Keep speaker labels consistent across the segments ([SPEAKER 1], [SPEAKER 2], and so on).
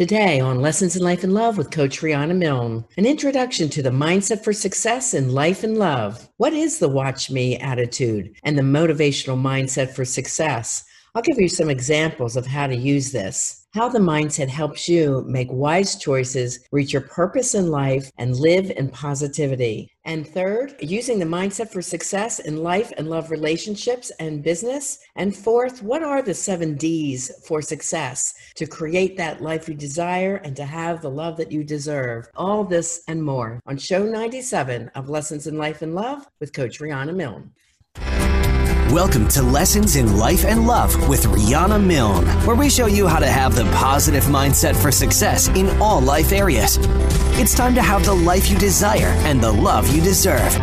[SPEAKER 1] Today on Lessons in Life and Love with Coach Rhonda Milne, an introduction to the mindset for success in life and love. What is the watch me attitude and the motivational mindset for success? I'll give you some examples of how to use this how the mindset helps you make wise choices, reach your purpose in life, and live in positivity. And third, using the mindset for success in life and love relationships and business. And fourth, what are the seven D's for success to create that life you desire and to have the love that you deserve? All this and more on show 97 of Lessons in Life and Love with Coach Rhonda Milne.
[SPEAKER 2] Welcome to Lessons in Life and Love with Rhonda Milne, where we show you how to have the positive mindset for success in all life areas. It's time to have the life you desire and the love you deserve.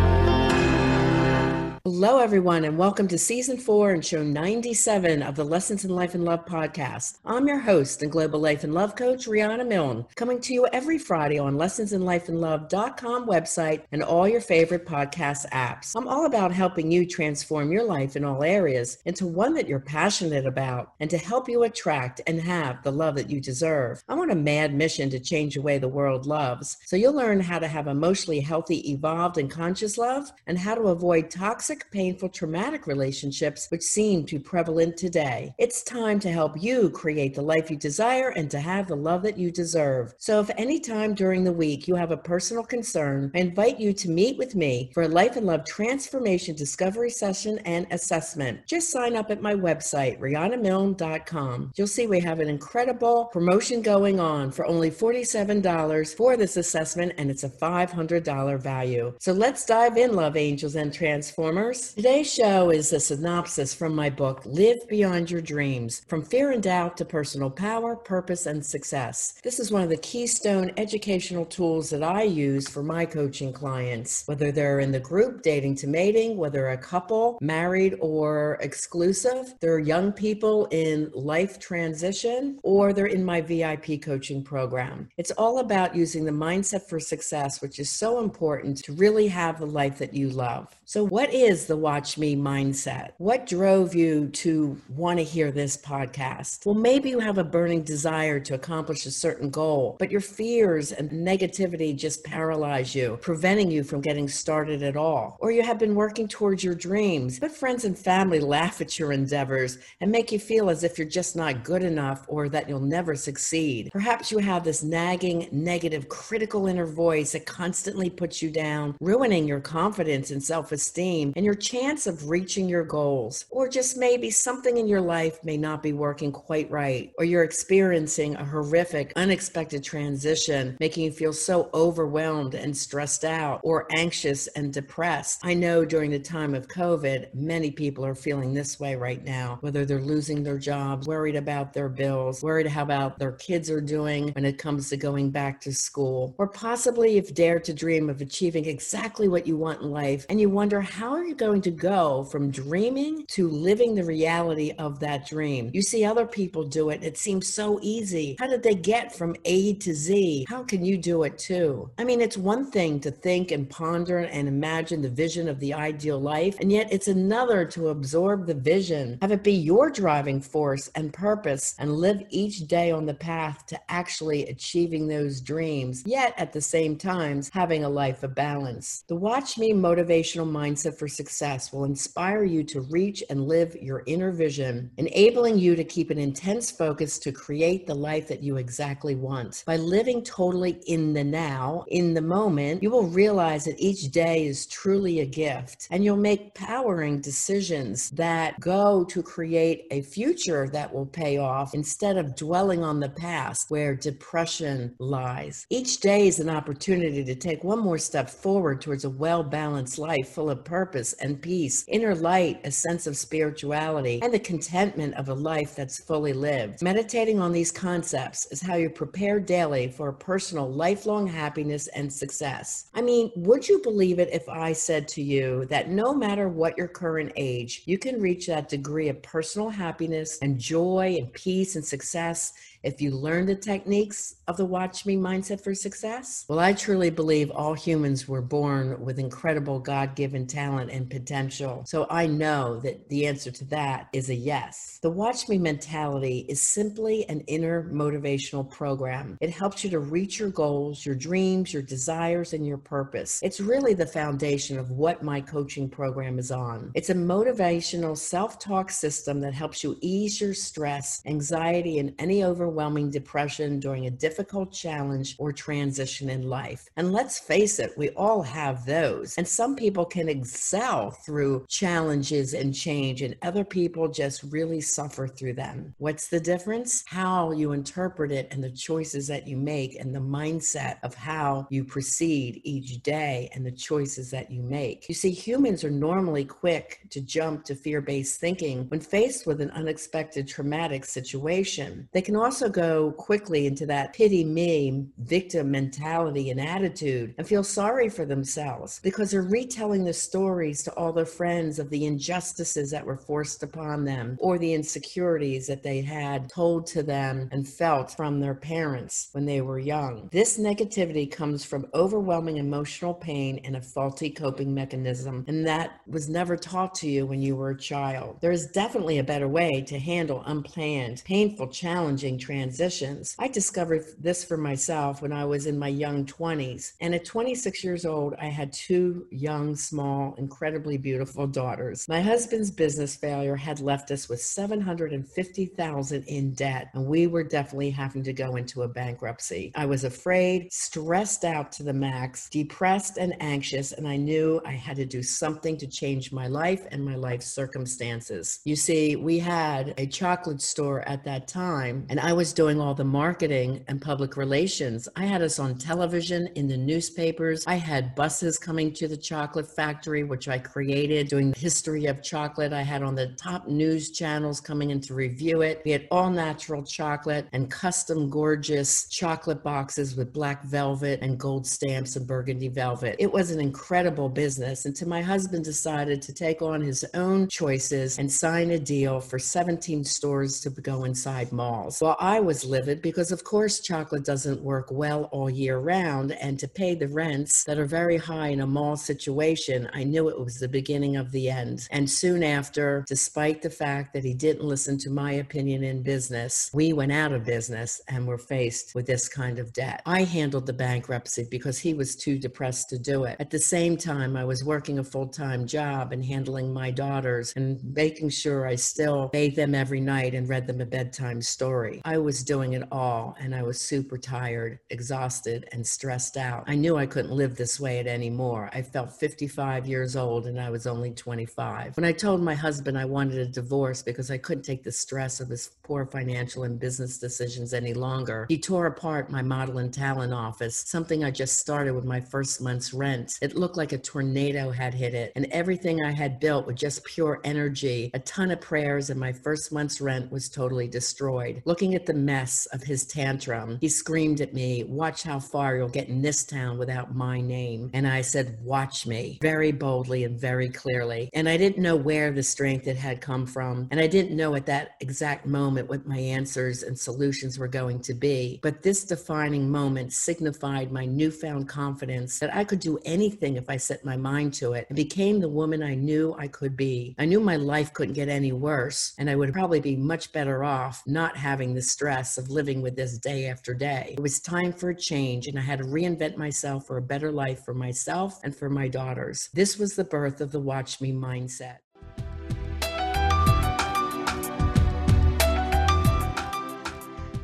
[SPEAKER 1] Hello, everyone, and welcome to season four and show 97 of the Lessons in Life and Love podcast. I'm your host and global life and love coach, Rhonda Milne, coming to you every Friday on lessonsinlifeandlove.com website and all your favorite podcast apps. I'm all about helping you transform your life in all areas into one that you're passionate about and to help you attract and have the love that you deserve. I'm on a mad mission to change the way the world loves, so you'll learn how to have emotionally healthy, evolved, and conscious love and how to avoid toxic painful, traumatic relationships which seem too prevalent today. It's time to help you create the life you desire and to have the love that you deserve. So, if any time during the week you have a personal concern, I invite you to meet with me for a life and love transformation discovery session and assessment. Just sign up at my website, RhondaMilne.com. You'll see we have an incredible promotion going on for only $47 for this assessment, and it's a $500 value. So let's dive in, love angels and transformers. Today's show is a synopsis from my book, Live Beyond Your Dreams From Fear and Doubt to Personal Power, Purpose, and Success. This is one of the keystone educational tools that I use for my coaching clients, whether they're in the group dating to mating, whether a couple, married or exclusive, they're young people in life transition, or they're in my VIP coaching program. It's all about using the mindset for success, which is so important to really have the life that you love. So, what is the watch me mindset? What drove you to want to hear this podcast? Well, maybe you have a burning desire to accomplish a certain goal, but your fears and negativity just paralyze you, preventing you from getting started at all. Or you have been working towards your dreams, but friends and family laugh at your endeavors and make you feel as if you're just not good enough or that you'll never succeed. Perhaps you have this nagging, negative, critical inner voice that constantly puts you down, ruining your confidence and self esteem and your chance of reaching your goals. Or just maybe something in your life may not be working quite right, or you're experiencing a horrific, unexpected transition, making you feel so overwhelmed and stressed out, or anxious and depressed. I know during the time of COVID, many people are feeling this way right now, whether they're losing their jobs, worried about their bills, worried how about their kids are doing when it comes to going back to school, or possibly you've dared to dream of achieving exactly what you want in life and you wonder how are you going to go from dreaming to living the reality of that dream. You see other people do it. It seems so easy. How did they get from A to Z? How can you do it too? I mean, it's one thing to think and ponder and imagine the vision of the ideal life, and yet it's another to absorb the vision, have it be your driving force and purpose, and live each day on the path to actually achieving those dreams, yet at the same time having a life of balance. The Watch Me motivational mindset for success will inspire you to reach and live your inner vision, enabling you to keep an intense focus to create the life that you exactly want. By living totally in the now, in the moment, you will realize that each day is truly a gift and you'll make powering decisions that go to create a future that will pay off instead of dwelling on the past where depression lies. Each day is an opportunity to take one more step forward towards a well balanced life full of purpose and peace inner light, a sense of spirituality, and the contentment of a life that's fully lived. Meditating on these concepts is how you prepare daily for personal, lifelong happiness and success. I mean, would you believe it if I said to you that no matter what your current age, you can reach that degree of personal happiness and joy and peace and success if you learn the techniques of the Watch Me mindset for success? Well, I truly believe all humans were born with incredible God given talent and potential. So I know that the answer to that is a yes. The Watch Me mentality is simply an inner motivational program. It helps you to reach your goals, your dreams, your desires, and your purpose. It's really the foundation of what my coaching program is on. It's a motivational self talk system that helps you ease your stress, anxiety, and any overwhelming depression during a difficult challenge or transition in life. And let's face it, we all have those. And some people can excel through challenges and change, and other people just really suffer through them. What's the difference? How you interpret it and the choices that you make, and the mindset of how you proceed each day and the choices that you make. You see, humans are normally quick to jump to fear based thinking when faced with an unexpected traumatic situation. They can also go quickly into that pity me victim mentality and attitude and feel sorry for themselves because they're retelling the stories to all their friends of the injustices that were forced upon them or the insecurities that they had told to them and felt from their parents when they were young. This negativity comes from overwhelming emotional pain and a faulty coping mechanism, and that was never taught to you when you were a child. There is definitely a better way to handle unplanned, painful, challenging transitions. I discovered this for myself when I was in my young 20s, and at 26 years old, I had two young, small, incredibly beautiful daughters. My husband's business failure had left us with 750,000 in debt, and we were definitely having to go into a bankruptcy. I was afraid, stressed out to the max, depressed and anxious, and I knew I had to do something to change my life and my life circumstances. You see, we had a chocolate store at that time, and I was doing all the marketing and public relations. I had us on television, in the newspapers. I had buses coming to the chocolate factory, which I created, doing the history of chocolate. I had on the top news channels coming in to review it. We had all natural chocolate and custom gorgeous chocolate boxes with black velvet and gold stamps and burgundy velvet. It was an incredible business until my husband decided to take on his own choices and sign a deal for 17 stores to go inside malls. Well, I was livid because, of course, chocolate doesn't work well all year round. And to pay the rents that are very high in a mall situation, I knew it was the beginning of the end. And soon after, despite the fact that he didn't listen to my opinion in business, we went out of business and were faced with this kind of debt. I handled the bankruptcy because he was too depressed to do it. At the same time, I was working a full time job and handling my daughters and making sure I still bathed them every night and read them a bedtime story. I was doing it all and I was super tired, exhausted, and stressed out. I knew I couldn't live this way anymore. I felt 55 years old and I was only 25. When I told my husband I wanted a divorce because I couldn't take the stress of his poor financial and business decisions any longer, he tore apart my model and talent office, something I just started with my first month's rent. It looked like a tornado had hit it, and everything I had built with just pure energy, a ton of prayers, and my first month's rent was totally destroyed. Looking at the mess of his tantrum, he screamed at me, Watch how far you'll get in this town without my name. And I said, Watch me, very boldly and very clearly. And I didn't know where the strength it had come from. And I didn't know at that exact moment what my answers and solutions were going to be. But this defining moment signified my newfound confidence that I could do anything if I set my mind to it and became the woman I knew I could be. I knew my life couldn't get any worse, and I would probably be much better off not having the stress of living with this day after day. It was time for a change, and I had to reinvent myself for a better life for myself and for my daughters. This was the birth of the Watch Me mindset.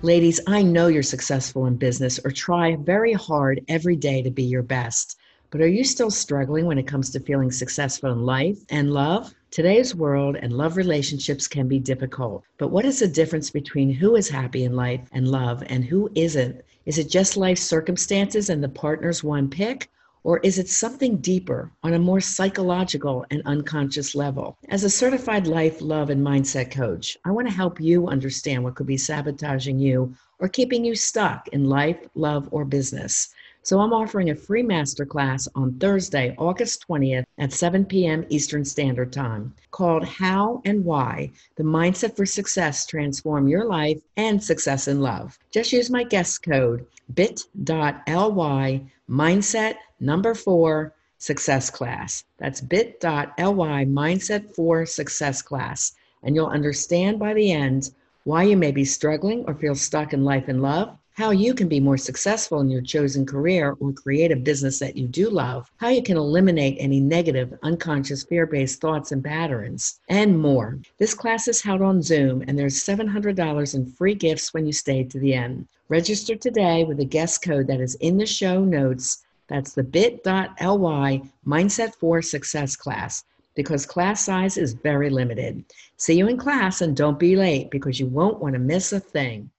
[SPEAKER 1] Ladies, I know you're successful in business or try very hard every day to be your best. But are you still struggling when it comes to feeling successful in life and love? Today's world and love relationships can be difficult. But what is the difference between who is happy in life and love and who isn't? Is it just life circumstances and the partners one pick? Or is it something deeper on a more psychological and unconscious level? As a certified life, love, and mindset coach, I want to help you understand what could be sabotaging you or keeping you stuck in life, love, or business. So I'm offering a free masterclass on Thursday, August 20th at 7 p.m. Eastern Standard Time called How and Why the Mindset for Success Transform Your Life and Success in Love. Just use my guest code bit.ly mindset number four success class. That's bit.ly mindset for success class. And you'll understand by the end why you may be struggling or feel stuck in life and love how you can be more successful in your chosen career or create a business that you do love, how you can eliminate any negative, unconscious, fear based thoughts and patterns, and more. This class is held on Zoom, and there's $700 in free gifts when you stay to the end. Register today with the guest code that is in the show notes. That's the bit.ly Mindset for Success class because class size is very limited. See you in class and don't be late because you won't want to miss a thing.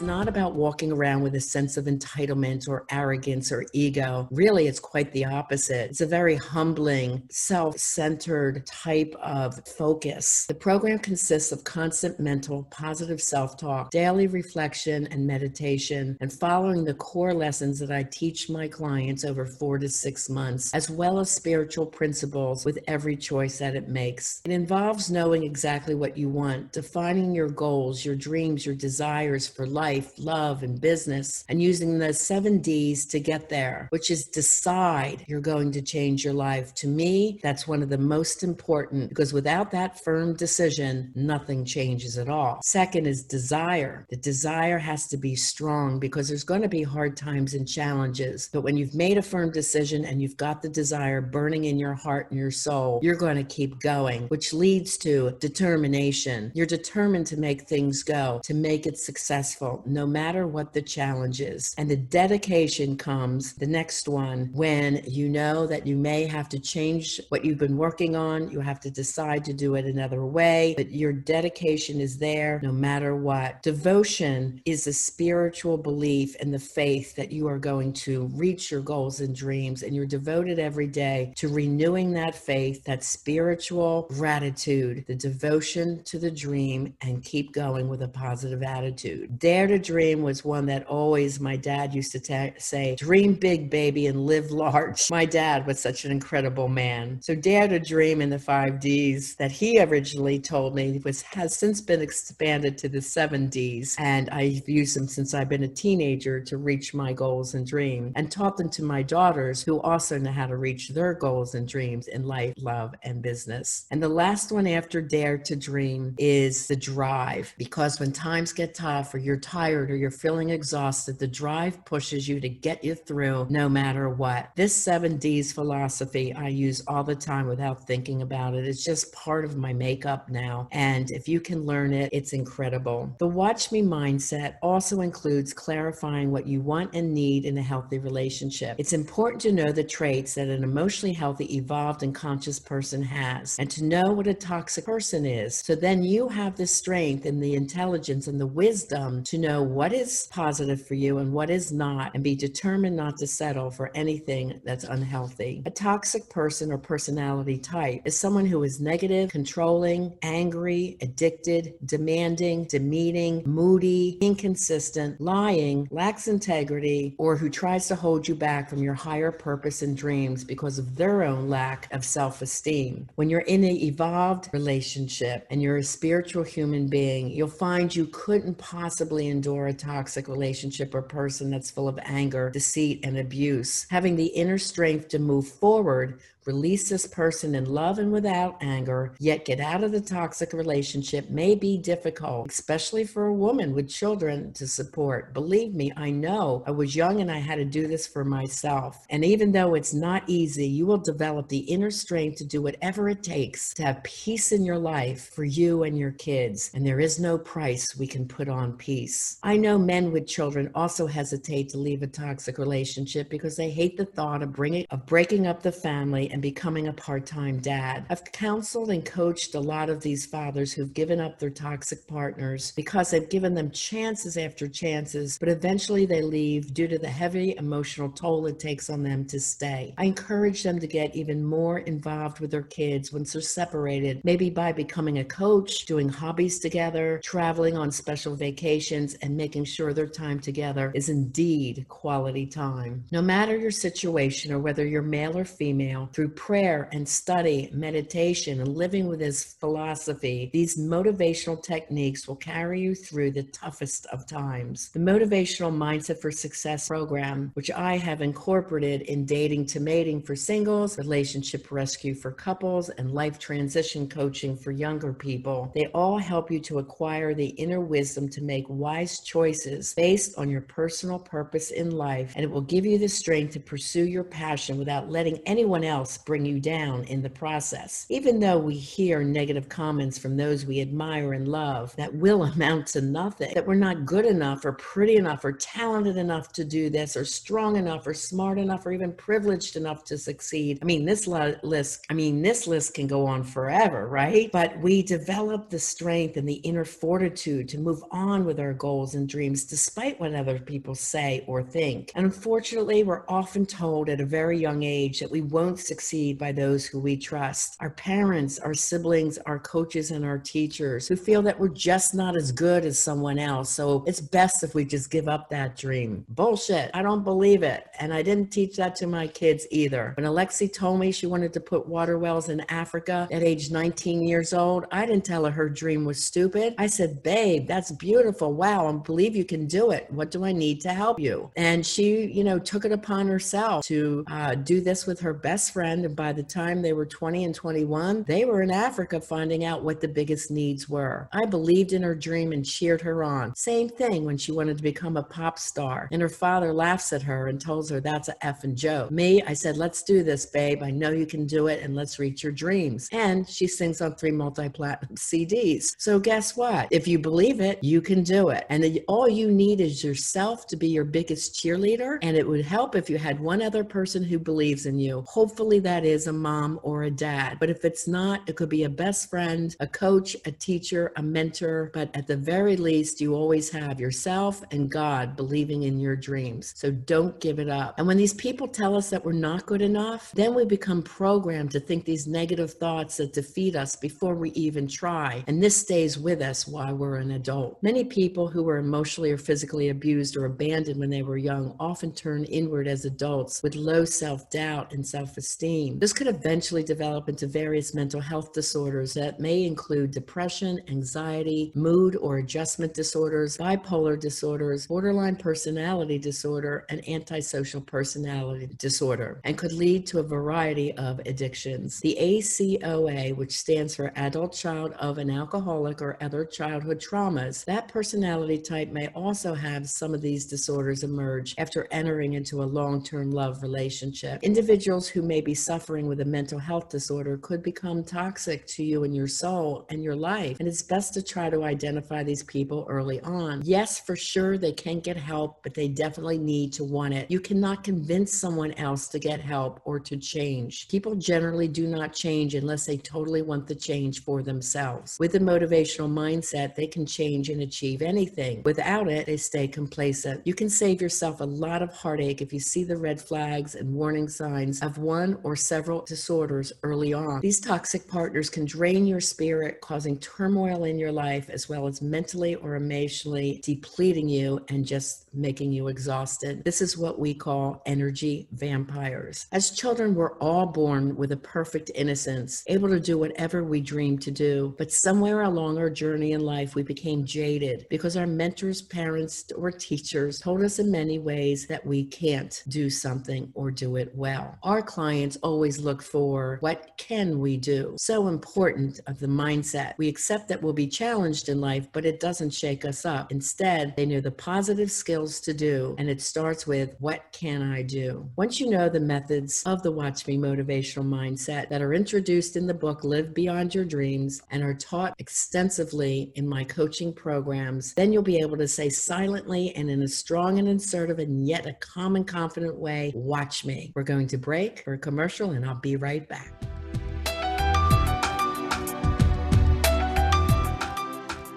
[SPEAKER 1] It's not about walking around with a sense of entitlement or arrogance or ego. Really, it's quite the opposite. It's a very humbling, self centered type of focus. The program consists of constant mental, positive self talk, daily reflection and meditation, and following the core lessons that I teach my clients over four to six months, as well as spiritual principles with every choice that it makes. It involves knowing exactly what you want, defining your goals, your dreams, your desires for life life, love, and business, and using the seven D's to get there, which is decide you're going to change your life. To me, that's one of the most important because without that firm decision, nothing changes at all. Second is desire. The desire has to be strong because there's going to be hard times and challenges. But when you've made a firm decision and you've got the desire burning in your heart and your soul, you're going to keep going, which leads to determination. You're determined to make things go, to make it successful no matter what the challenge is. And the dedication comes, the next one, when you know that you may have to change what you've been working on. You have to decide to do it another way, but your dedication is there no matter what. Devotion is a spiritual belief and the faith that you are going to reach your goals and dreams, and you're devoted every day to renewing that faith, that spiritual gratitude, the devotion to the dream, and keep going with a positive attitude. Dare to dream was one that always my dad used to ta- say, dream big, baby, and live large. My dad was such an incredible man. So dare to dream in the five D's that he originally told me was has since been expanded to the seven D's. And I've used them since I've been a teenager to reach my goals and dreams and taught them to my daughters who also know how to reach their goals and dreams in life, love, and business. And the last one after dare to dream is the drive because when times get tough or you're tired tired or you're feeling exhausted, the drive pushes you to get you through no matter what. This seven D's philosophy I use all the time without thinking about it. It's just part of my makeup now. And if you can learn it, it's incredible. The Watch Me mindset also includes clarifying what you want and need in a healthy relationship. It's important to know the traits that an emotionally healthy, evolved, and conscious person has, and to know what a toxic person is. So then you have the strength and the intelligence and the wisdom to know what is positive for you and what is not, and be determined not to settle for anything that's unhealthy. A toxic person or personality type is someone who is negative, controlling, angry, addicted, demanding, demeaning, moody, inconsistent, lying, lacks integrity, or who tries to hold you back from your higher purpose and dreams because of their own lack of self esteem. When you're in an evolved relationship and you're a spiritual human being, you'll find you couldn't possibly endure a toxic relationship or person that's full of anger, deceit, and abuse. Having the inner strength to move forward release this person in love and without anger, yet get out of the toxic relationship may be difficult, especially for a woman with children to support. Believe me, I know I was young and I had to do this for myself. And even though it's not easy, you will develop the inner strength to do whatever it takes to have peace in your life for you and your kids. And there is no price we can put on peace. I know men with children also hesitate to leave a toxic relationship because they hate the thought of bringing of breaking up the family and and becoming a part time dad. I've counseled and coached a lot of these fathers who've given up their toxic partners because they've given them chances after chances, but eventually they leave due to the heavy emotional toll it takes on them to stay. I encourage them to get even more involved with their kids once they're separated, maybe by becoming a coach, doing hobbies together, traveling on special vacations, and making sure their time together is indeed quality time. No matter your situation or whether you're male or female, through prayer and study, meditation, and living with his philosophy, these motivational techniques will carry you through the toughest of times. The Motivational Mindset for Success program, which I have incorporated in dating to mating for singles, relationship rescue for couples, and life transition coaching for younger people, they all help you to acquire the inner wisdom to make wise choices based on your personal purpose in life, and it will give you the strength to pursue your passion without letting anyone else bring you down in the process. Even though we hear negative comments from those we admire and love that will amount to nothing, that we're not good enough or pretty enough or talented enough to do this or strong enough or smart enough or even privileged enough to succeed. I mean, this list, I mean, this list can go on forever, right? But we develop the strength and the inner fortitude to move on with our goals and dreams despite what other people say or think. And unfortunately, we're often told at a very young age that we won't succeed by those who we trust. Our parents, our siblings, our coaches, and our teachers who feel that we're just not as good as someone else. So it's best if we just give up that dream. Bullshit. I don't believe it. And I didn't teach that to my kids either. When Alexi told me she wanted to put water wells in Africa at age 19 years old, I didn't tell her her dream was stupid. I said, babe, that's beautiful. Wow, I believe you can do it. What do I need to help you? And she, you know, took it upon herself to uh, do this with her best friend. And by the time they were 20 and 21, they were in Africa finding out what the biggest needs were. I believed in her dream and cheered her on. Same thing when she wanted to become a pop star. And her father laughs at her and tells her that's a effing joke. Me, I said, let's do this, babe. I know you can do it and let's reach your dreams. And she sings on three multi platinum CDs. So guess what? If you believe it, you can do it. And all you need is yourself to be your biggest cheerleader. And it would help if you had one other person who believes in you. Hopefully, that is a mom or a dad. But if it's not, it could be a best friend, a coach, a teacher, a mentor. But at the very least, you always have yourself and God believing in your dreams. So don't give it up. And when these people tell us that we're not good enough, then we become programmed to think these negative thoughts that defeat us before we even try. And this stays with us while we're an adult. Many people who were emotionally or physically abused or abandoned when they were young often turn inward as adults with low self doubt and self esteem. This could eventually develop into various mental health disorders that may include depression, anxiety, mood or adjustment disorders, bipolar disorders, borderline personality disorder, and antisocial personality disorder, and could lead to a variety of addictions. The ACOA, which stands for Adult Child of an Alcoholic or Other Childhood Traumas, that personality type may also have some of these disorders emerge after entering into a long term love relationship. Individuals who may be suffering with a mental health disorder could become toxic to you and your soul and your life. And it's best to try to identify these people early on. Yes, for sure, they can get help, but they definitely need to want it. You cannot convince someone else to get help or to change. People generally do not change unless they totally want the change for themselves. With the motivational mindset, they can change and achieve anything. Without it, they stay complacent. You can save yourself a lot of heartache if you see the red flags and warning signs of one or several disorders early on. These toxic partners can drain your spirit, causing turmoil in your life, as well as mentally or emotionally depleting you and just making you exhausted. This is what we call energy vampires. As children, we're all born with a perfect innocence, able to do whatever we dream to do. But somewhere along our journey in life, we became jaded because our mentors, parents, or teachers told us in many ways that we can't do something or do it well. Our clients always look for what can we do? So important of the mindset. We accept that we'll be challenged in life, but it doesn't shake us up. Instead, they know the positive skills to do, and it starts with what can I do? Once you know the methods of the Watch Me motivational mindset that are introduced in the book Live Beyond Your Dreams and are taught extensively in my coaching programs, then you'll be able to say silently and in a strong and assertive and yet a calm and confident way, Watch me. We're going to break for a commercial and I'll be right back.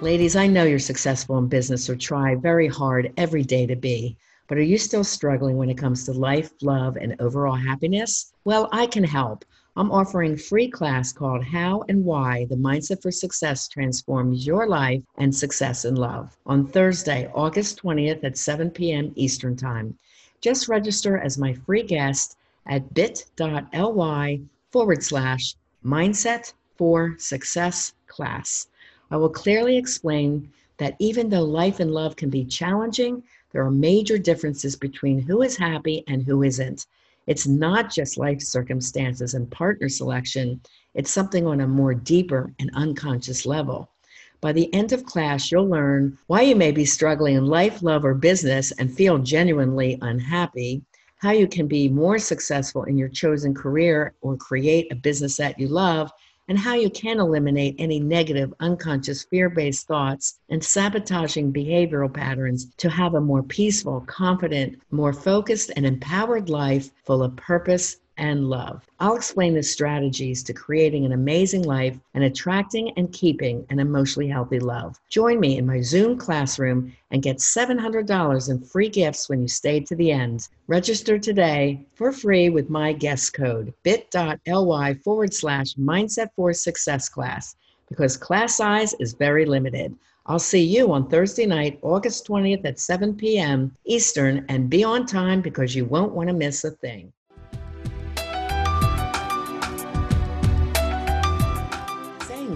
[SPEAKER 1] Ladies, I know you're successful in business or try very hard every day to be, but are you still struggling when it comes to life, love, and overall happiness? Well, I can help. I'm offering a free class called How and Why the Mindset for Success Transforms Your Life and Success in Love on Thursday, August 20th at 7 p.m. Eastern Time. Just register as my free guest at bit.ly forward slash mindset for success class. I will clearly explain that even though life and love can be challenging, there are major differences between who is happy and who isn't. It's not just life circumstances and partner selection, it's something on a more deeper and unconscious level. By the end of class, you'll learn why you may be struggling in life, love, or business and feel genuinely unhappy, how you can be more successful in your chosen career or create a business that you love, and how you can eliminate any negative, unconscious, fear based thoughts and sabotaging behavioral patterns to have a more peaceful, confident, more focused, and empowered life full of purpose and love. I'll explain the strategies to creating an amazing life and attracting and keeping an emotionally healthy love. Join me in my Zoom classroom and get $700 in free gifts when you stay to the end. Register today for free with my guest code bit.ly forward slash mindset for success class because class size is very limited. I'll see you on Thursday night, August 20th at 7 p.m. Eastern, and be on time because you won't want to miss a thing.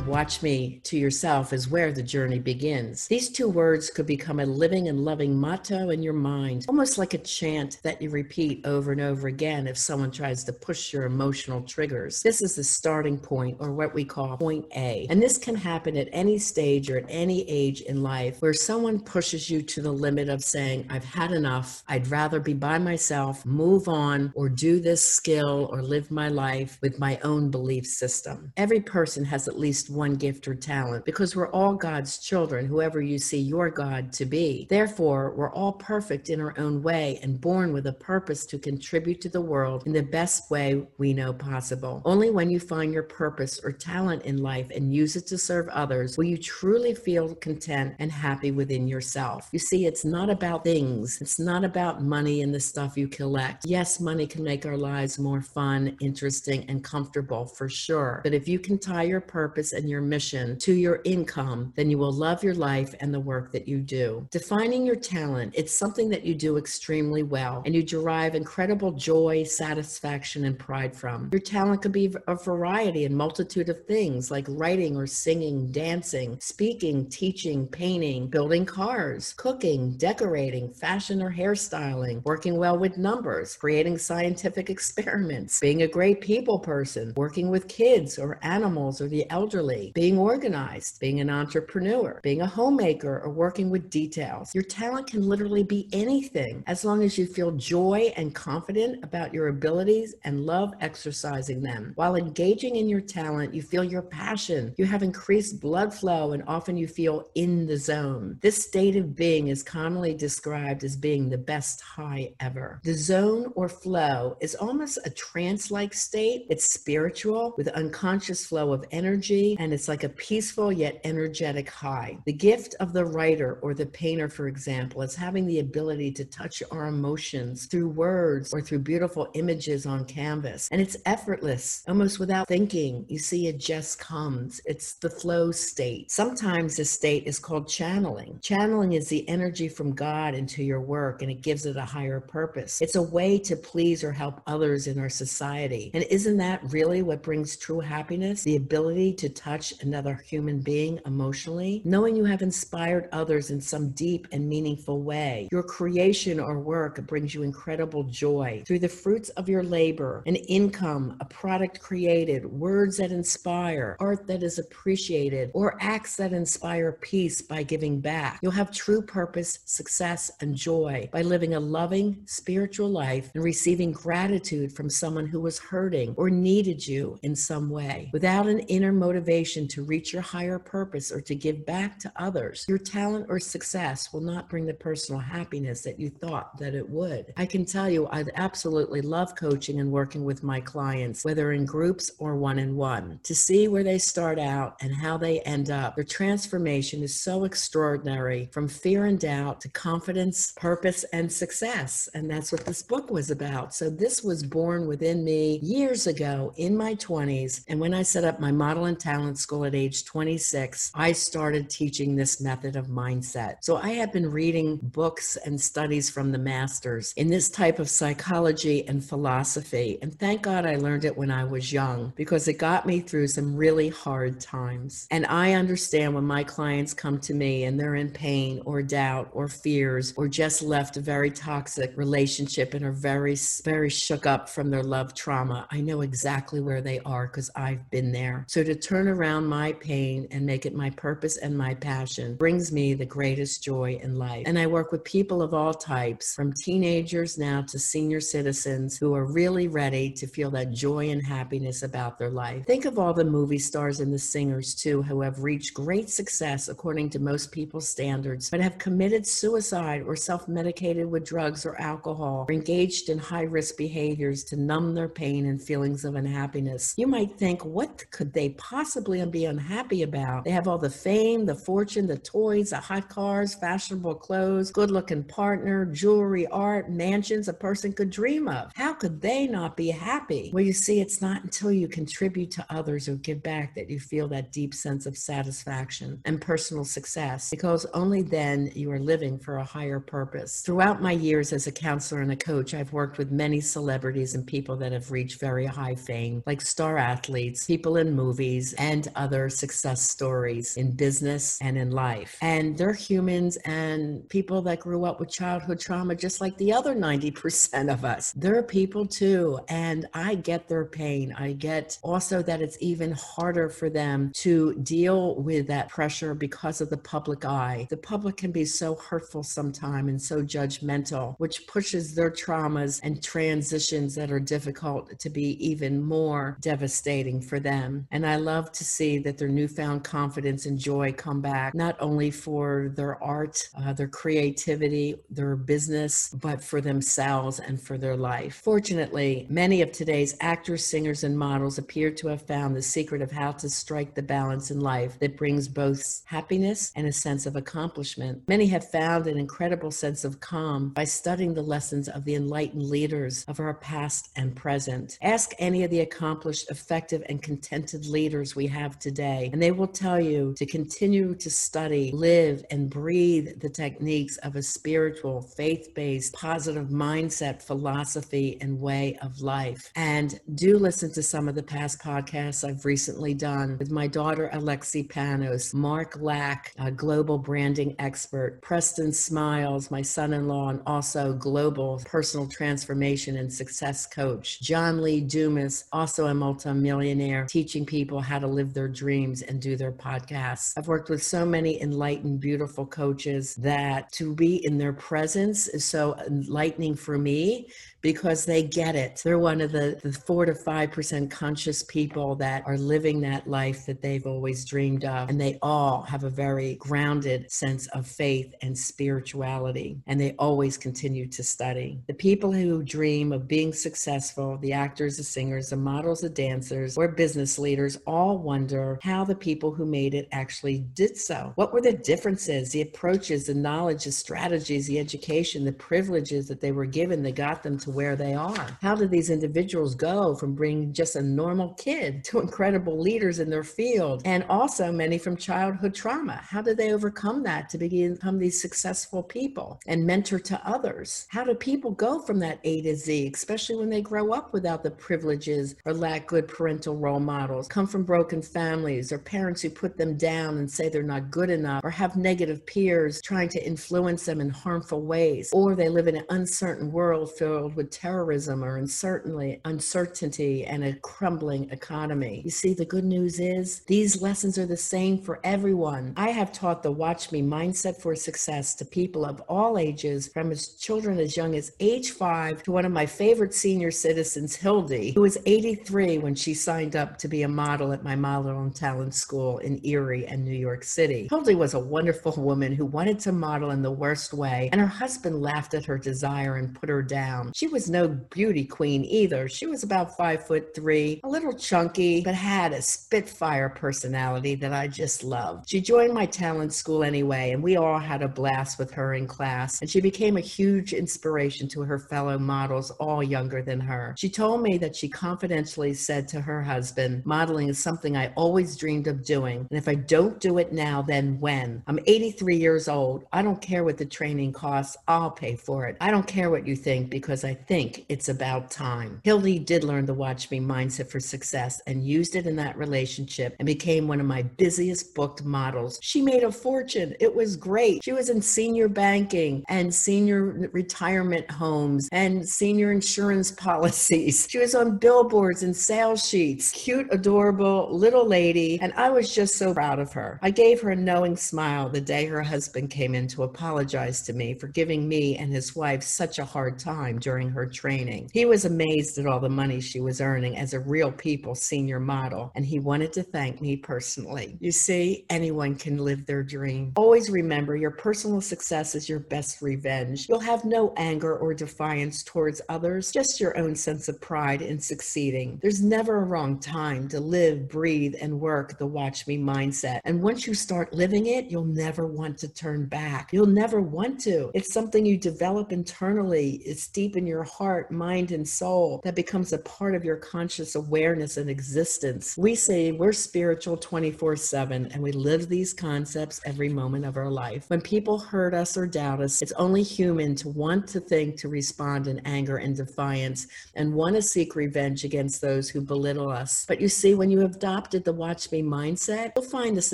[SPEAKER 1] Watch me to yourself is where the journey begins. These two words could become a living and loving motto in your mind, almost like a chant that you repeat over and over again if someone tries to push your emotional triggers. This is the starting point, or what we call point A. And this can happen at any stage or at any age in life where someone pushes you to the limit of saying, I've had enough. I'd rather be by myself, move on, or do this skill or live my life with my own belief system. Every person has at least one gift or talent because we're all God's children, whoever you see your God to be. Therefore, we're all perfect in our own way and born with a purpose to contribute to the world in the best way we know possible. Only when you find your purpose or talent in life and use it to serve others will you truly feel content and happy within yourself. You see, it's not about things, it's not about money and the stuff you collect. Yes, money can make our lives more fun, interesting, and comfortable for sure. But if you can tie your purpose and your mission to your income, then you will love your life and the work that you do. Defining your talent, it's something that you do extremely well and you derive incredible joy, satisfaction, and pride from. Your talent could be a variety and multitude of things like writing or singing, dancing, speaking, teaching, painting, building cars, cooking, decorating, fashion or hairstyling, working well with numbers, creating scientific experiments, being a great people person, working with kids or animals or the elderly being organized, being an entrepreneur, being a homemaker, or working with details. Your talent can literally be anything as long as you feel joy and confident about your abilities and love exercising them. While engaging in your talent, you feel your passion, you have increased blood flow, and often you feel in the zone. This state of being is commonly described as being the best high ever. The zone or flow is almost a trance like state. It's spiritual with unconscious flow of energy and and it's like a peaceful yet energetic high. The gift of the writer or the painter, for example, is having the ability to touch our emotions through words or through beautiful images on canvas. And it's effortless, almost without thinking. You see, it just comes. It's the flow state. Sometimes this state is called channeling. Channeling is the energy from God into your work and it gives it a higher purpose. It's a way to please or help others in our society. And isn't that really what brings true happiness? The ability to touch touch another human being emotionally, knowing you have inspired others in some deep and meaningful way. Your creation or work brings you incredible joy through the fruits of your labor, an income, a product created, words that inspire, art that is appreciated, or acts that inspire peace by giving back. You'll have true purpose, success, and joy by living a loving, spiritual life and receiving gratitude from someone who was hurting or needed you in some way. Without an inner motivation, motivation to reach your higher purpose or to give back to others, your talent or success will not bring the personal happiness that you thought that it would. I can tell you, I absolutely love coaching and working with my clients, whether in groups or one in one, to see where they start out and how they end up. Their transformation is so extraordinary from fear and doubt to confidence, purpose, and success. And that's what this book was about. So this was born within me years ago in my 20s. And when I set up my model and talent school at age 26, I started teaching this method of mindset. So I have been reading books and studies from the masters in this type of psychology and philosophy. And thank God I learned it when I was young because it got me through some really hard times. And I understand when my clients come to me and they're in pain or doubt or fears or just left a very toxic relationship and are very, very shook up from their love trauma. I know exactly where they are because I've been there. So to turn around my pain and make it my purpose and my passion brings me the greatest joy in life. And I work with people of all types, from teenagers now to senior citizens who are really ready to feel that joy and happiness about their life. Think of all the movie stars and the singers too who have reached great success according to most people's standards, but have committed suicide or self medicated with drugs or alcohol or engaged in high risk behaviors to numb their pain and feelings of unhappiness. You might think, what could they possibly be unhappy about? They have all the fame, the fortune, the toys, the hot cars, fashionable clothes, good looking partner, jewelry, art, mansions a person could dream of. How could they not be happy? Well, you see, it's not until you contribute to others or give back that you feel that deep sense of satisfaction and personal success because only then you are living for a higher purpose. Throughout my years as a counselor and a coach, I've worked with many celebrities and people that have reached very high fame, like star athletes, people in movies, and other success stories in business and in life. And they're humans and people that grew up with childhood trauma, just like the other 90% of us. They're people too. And I get their pain. I get also that it's even harder for them to deal with that pressure because of the public eye. The public can be so hurtful sometimes and so judgmental, which pushes their traumas and transitions that are difficult to be even more devastating for them. And I love to see that their newfound confidence and joy come back, not only for their art, uh, their creativity, their business, but for themselves and for their life. Fortunately, many of today's actors, singers, and models appear to have found the secret of how to strike the balance in life that brings both happiness and a sense of accomplishment. Many have found an incredible sense of calm by studying the lessons of the enlightened leaders of our past and present. Ask any of the accomplished, effective, and contented leaders we have today, and they will tell you to continue to study, live, and breathe the techniques of a spiritual, faith based, positive mindset, philosophy, and way of life. And do listen to some of the past podcasts I've recently done with my daughter, Alexi Panos, Mark Lack, a global branding expert, Preston Smiles, my son in law, and also global personal transformation and success coach, John Lee Dumas, also a multimillionaire, teaching people how to live their dreams and do their podcasts. I've worked with so many enlightened, beautiful coaches that to be in their presence is so enlightening for me because they get it. They're one of the, the four to five percent conscious people that are living that life that they've always dreamed of. And they all have a very grounded sense of faith and spirituality. And they always continue to study. The people who dream of being successful, the actors, the singers, the models, the dancers, or business leaders, all wonder how the people who made it actually did so. What were the differences, the approaches, the knowledge, the strategies, the education, the privileges that they were given that got them to where they are? How did these individuals go from being just a normal kid to incredible leaders in their field? And also many from childhood trauma. How did they overcome that to become these successful people and mentor to others? How do people go from that A to Z, especially when they grow up without the privileges or lack good parental role models, come from broken families or parents who put them down and say they're not good enough or have negative peers trying to influence them in harmful ways, or they live in an uncertain world filled with terrorism or uncertainty, uncertainty and a crumbling economy. You see, the good news is these lessons are the same for everyone. I have taught the Watch Me mindset for success to people of all ages, from as children as young as age five to one of my favorite senior citizens, Hildy, who was 83 when she signed up to be a model at my modeled on talent school in Erie and New York City. Hildy was a wonderful woman who wanted to model in the worst way, and her husband laughed at her desire and put her down. She was no beauty queen either. She was about five foot three, a little chunky, but had a spitfire personality that I just loved. She joined my talent school anyway, and we all had a blast with her in class, and she became a huge inspiration to her fellow models, all younger than her. She told me that she confidentially said to her husband, Modeling is something I always dreamed of doing, and if I don't do it now, then when? I'm 83 years old. I don't care what the training costs, I'll pay for it. I don't care what you think because I think it's about time. Hildy did learn the Watch Me mindset for success and used it in that relationship and became one of my busiest booked models. She made a fortune. It was great. She was in senior banking and senior retirement homes and senior insurance policies. She was on billboards and sales sheets. Cute, adorable little lady. And I was just so proud of her. I gave her a knowing smile the day her husband came in to apologize to me for giving me and his wife such a hard time during Mm-hmm. her training. He was amazed at all the money she was earning as a real people senior model, and he wanted to thank me personally. You see, anyone can live their dream. Always remember your personal success is your best revenge. You'll have no anger or defiance towards others, just your own sense of pride in succeeding. There's never a wrong time to live, breathe, and work the watch me mindset. And once you start living it, you'll never want to turn back. You'll never want to. It's something you develop internally. It's deep in your heart, mind, and soul that becomes a part of your conscious awareness and existence. We say we're spiritual 24 7 and we live these concepts every moment of our life. When people hurt us or doubt us, it's only human to want to think, to respond in anger and defiance, and want to seek revenge against those who belittle us. But you see, when you have adopted the watch me mindset, you'll find this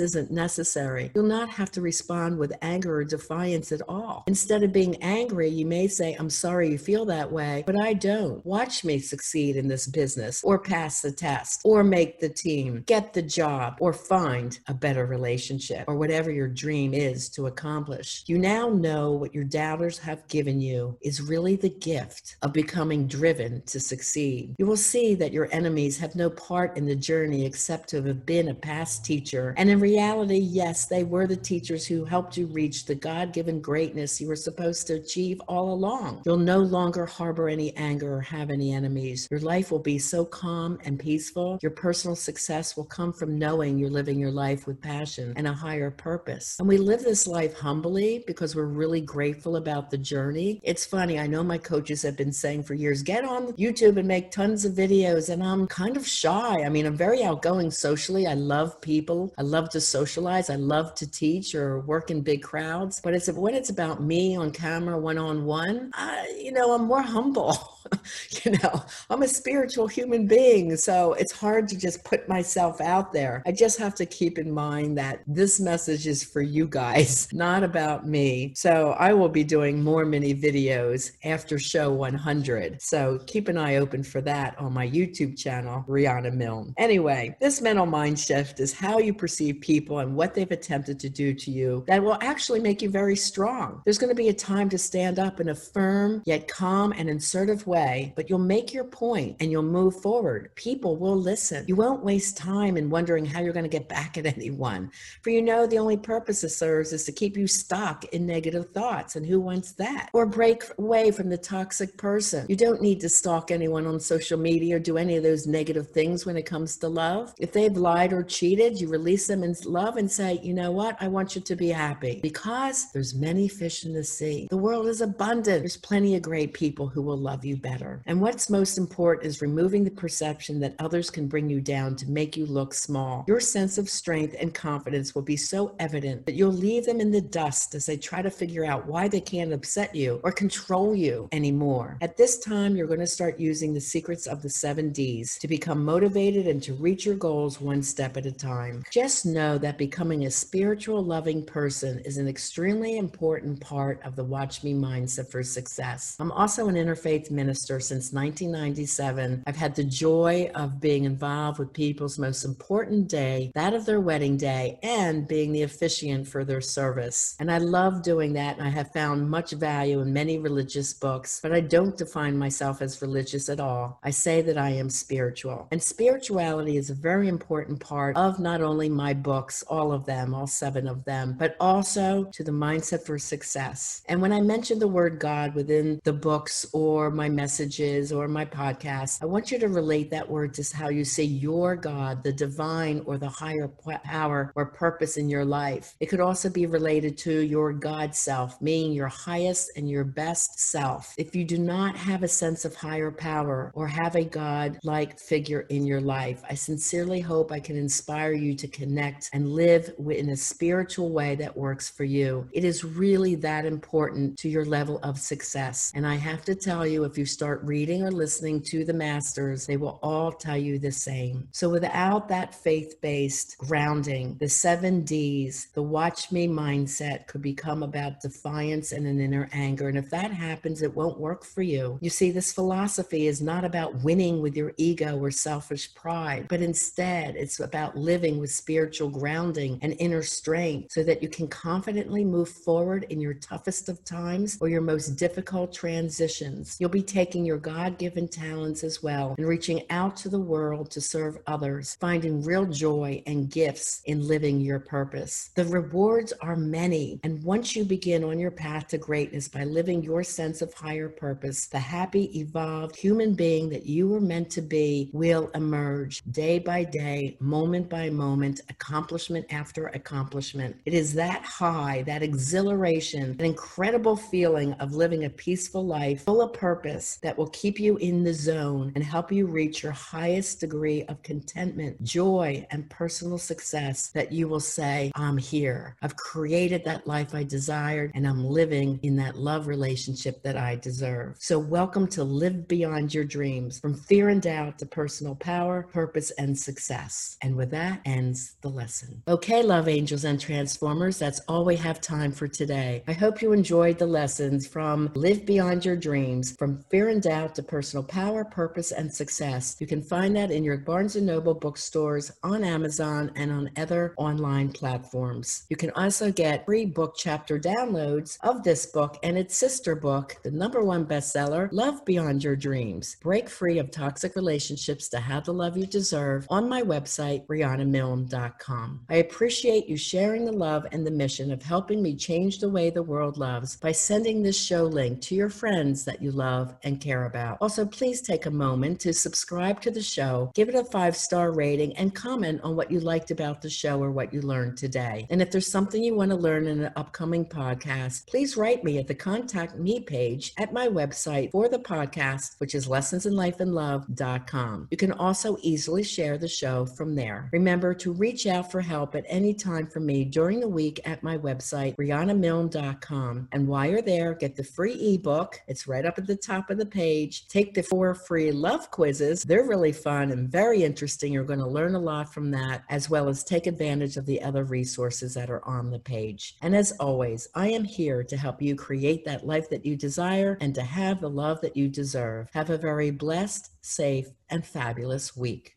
[SPEAKER 1] isn't necessary. You'll not have to respond with anger or defiance at all. Instead of being angry, you may say, I'm sorry you feel that way, but I don't. Watch me succeed in this business, or pass the test, or make the team, get the job, or find a better relationship, or whatever your dream is to accomplish. You now know what your doubters have given you is really the gift of becoming driven to succeed. You will see that your enemies have no part in the journey except to have been a past teacher. And in reality, yes, they were the teachers who helped you reach the God given greatness you were supposed to achieve all along. You'll no longer harbor any anger or have any enemies. Your life will be so calm and peaceful. Your personal success will come from knowing you're living your life with passion and a higher purpose. And we live this life humbly because we're really grateful about the journey. It's funny, I know my coaches have been saying for years, get on YouTube and make tons of videos. And I'm kind of shy. I mean, I'm very outgoing socially. I love people. I love to socialize. I love to teach or work in big crowds. But it's when it's about me on camera, one on one, you know, I'm more humble. you know, I'm a spiritual human being. So it's hard to just put myself out there. I just have to keep in mind that this message is for you guys, not about me. So I will be doing more mini videos after show 100. So keep an eye open for that on my YouTube channel, Rhonda Milne. Anyway, this mental mind shift is how you perceive people and what they've attempted to do to you that will actually make you very strong. There's going to be a time to stand up in a firm yet calm and assertive way, but you'll make your point and you'll move forward. People will listen. You won't waste time in wondering how you're going to get back at anyone. For you know, the only purpose it serves is to keep you stuck in negative thoughts. And who wants that? Or break away from the toxic person. You don't need to stalk anyone on social media or do any of those negative things when it comes to love. If they've lied or cheated, you release them in love and say, you know what? I want you to be happy because there's many fish in the sea. The world is abundant. There's plenty of great people who will love you better. And what's most important is removing the perception that others can bring you down to make you look small. Your sense of strength and confidence will be so evident that you'll leave them in the dust as they try to figure out why they can't upset you or control you anymore. At this time, you're going to start using the secrets of the seven D's to become motivated and to reach your goals one step at a time. Just know that becoming a spiritual, loving person is an extremely important part of the Watch Me mindset for success. I'm also an interfaith minister minister since 1997. I've had the joy of being involved with people's most important day, that of their wedding day, and being the officiant for their service. And I love doing that, and I have found much value in many religious books, but I don't define myself as religious at all. I say that I am spiritual. And spirituality is a very important part of not only my books, all of them, all seven of them, but also to the mindset for success. And when I mention the word God within the books or my messages or my podcast, I want you to relate that word to how you see your God, the divine or the higher power or purpose in your life. It could also be related to your God self, meaning your highest and your best self. If you do not have a sense of higher power or have a God like figure in your life, I sincerely hope I can inspire you to connect and live in a spiritual way that works for you. It is really that important to your level of success. And I have to tell you, if you start reading or listening to the masters, they will all tell you the same. So without that faith based grounding, the seven D's, the watch me mindset could become about defiance and an inner anger. And if that happens, it won't work for you. You see, this philosophy is not about winning with your ego or selfish pride, but instead it's about living with spiritual grounding and inner strength so that you can confidently move forward in your toughest of times or your most difficult transitions. You'll be taking your God given talents as well and reaching out to the world to serve others, finding real joy and gifts in living your purpose. The rewards are many, and once you begin on your path to greatness by living your sense of higher purpose, the happy, evolved human being that you were meant to be will emerge day by day, moment by moment, accomplishment after accomplishment. It is that high, that exhilaration, an incredible feeling of living a peaceful life full of purpose that will keep you in the zone and help you reach your highest degree of contentment, joy, and personal success that you will say, I'm here. I've created that life I desired and I'm living in that love relationship that I deserve. So, welcome to Live Beyond Your Dreams from fear and doubt to personal power, purpose, and success. And with that ends the lesson. Okay, love angels and transformers, that's all we have time for today. I hope you enjoyed the lessons from Live Beyond Your Dreams from fear and doubt to personal power, purpose, and success. You can find that in your Barnes & Noble bookstores, on Amazon, and on other online platforms. You can also get free book chapter downloads of this book and its sister book, the number one bestseller, Love Beyond Your Dreams. Break free of toxic relationships to have the love you deserve on my website, RhondaMilne.com. I appreciate you sharing the love and the mission of helping me change the way the world loves by sending this show link to your friends that you love and care about. Also, please take a moment to subscribe to the show, give it a five star rating, and comment on what you liked about the show or what you learned today. And if there's something you want to learn in an upcoming podcast, please write me at the contact me page at my website for the podcast, which is lessonsinlifeandlove.com. You can also easily share the show from there. Remember to reach out for help at any time for me during the week at my website, RhondaMilne.com. And while you're there, get the free ebook. It's right up at the top of the page. Take the four free love quizzes. They're really fun and very interesting. You're going to learn a lot from that, as well as take advantage of the other resources that are on the page. And as always, I am here to help you create that life that you desire and to have the love that you deserve. Have a very blessed, safe, and fabulous week.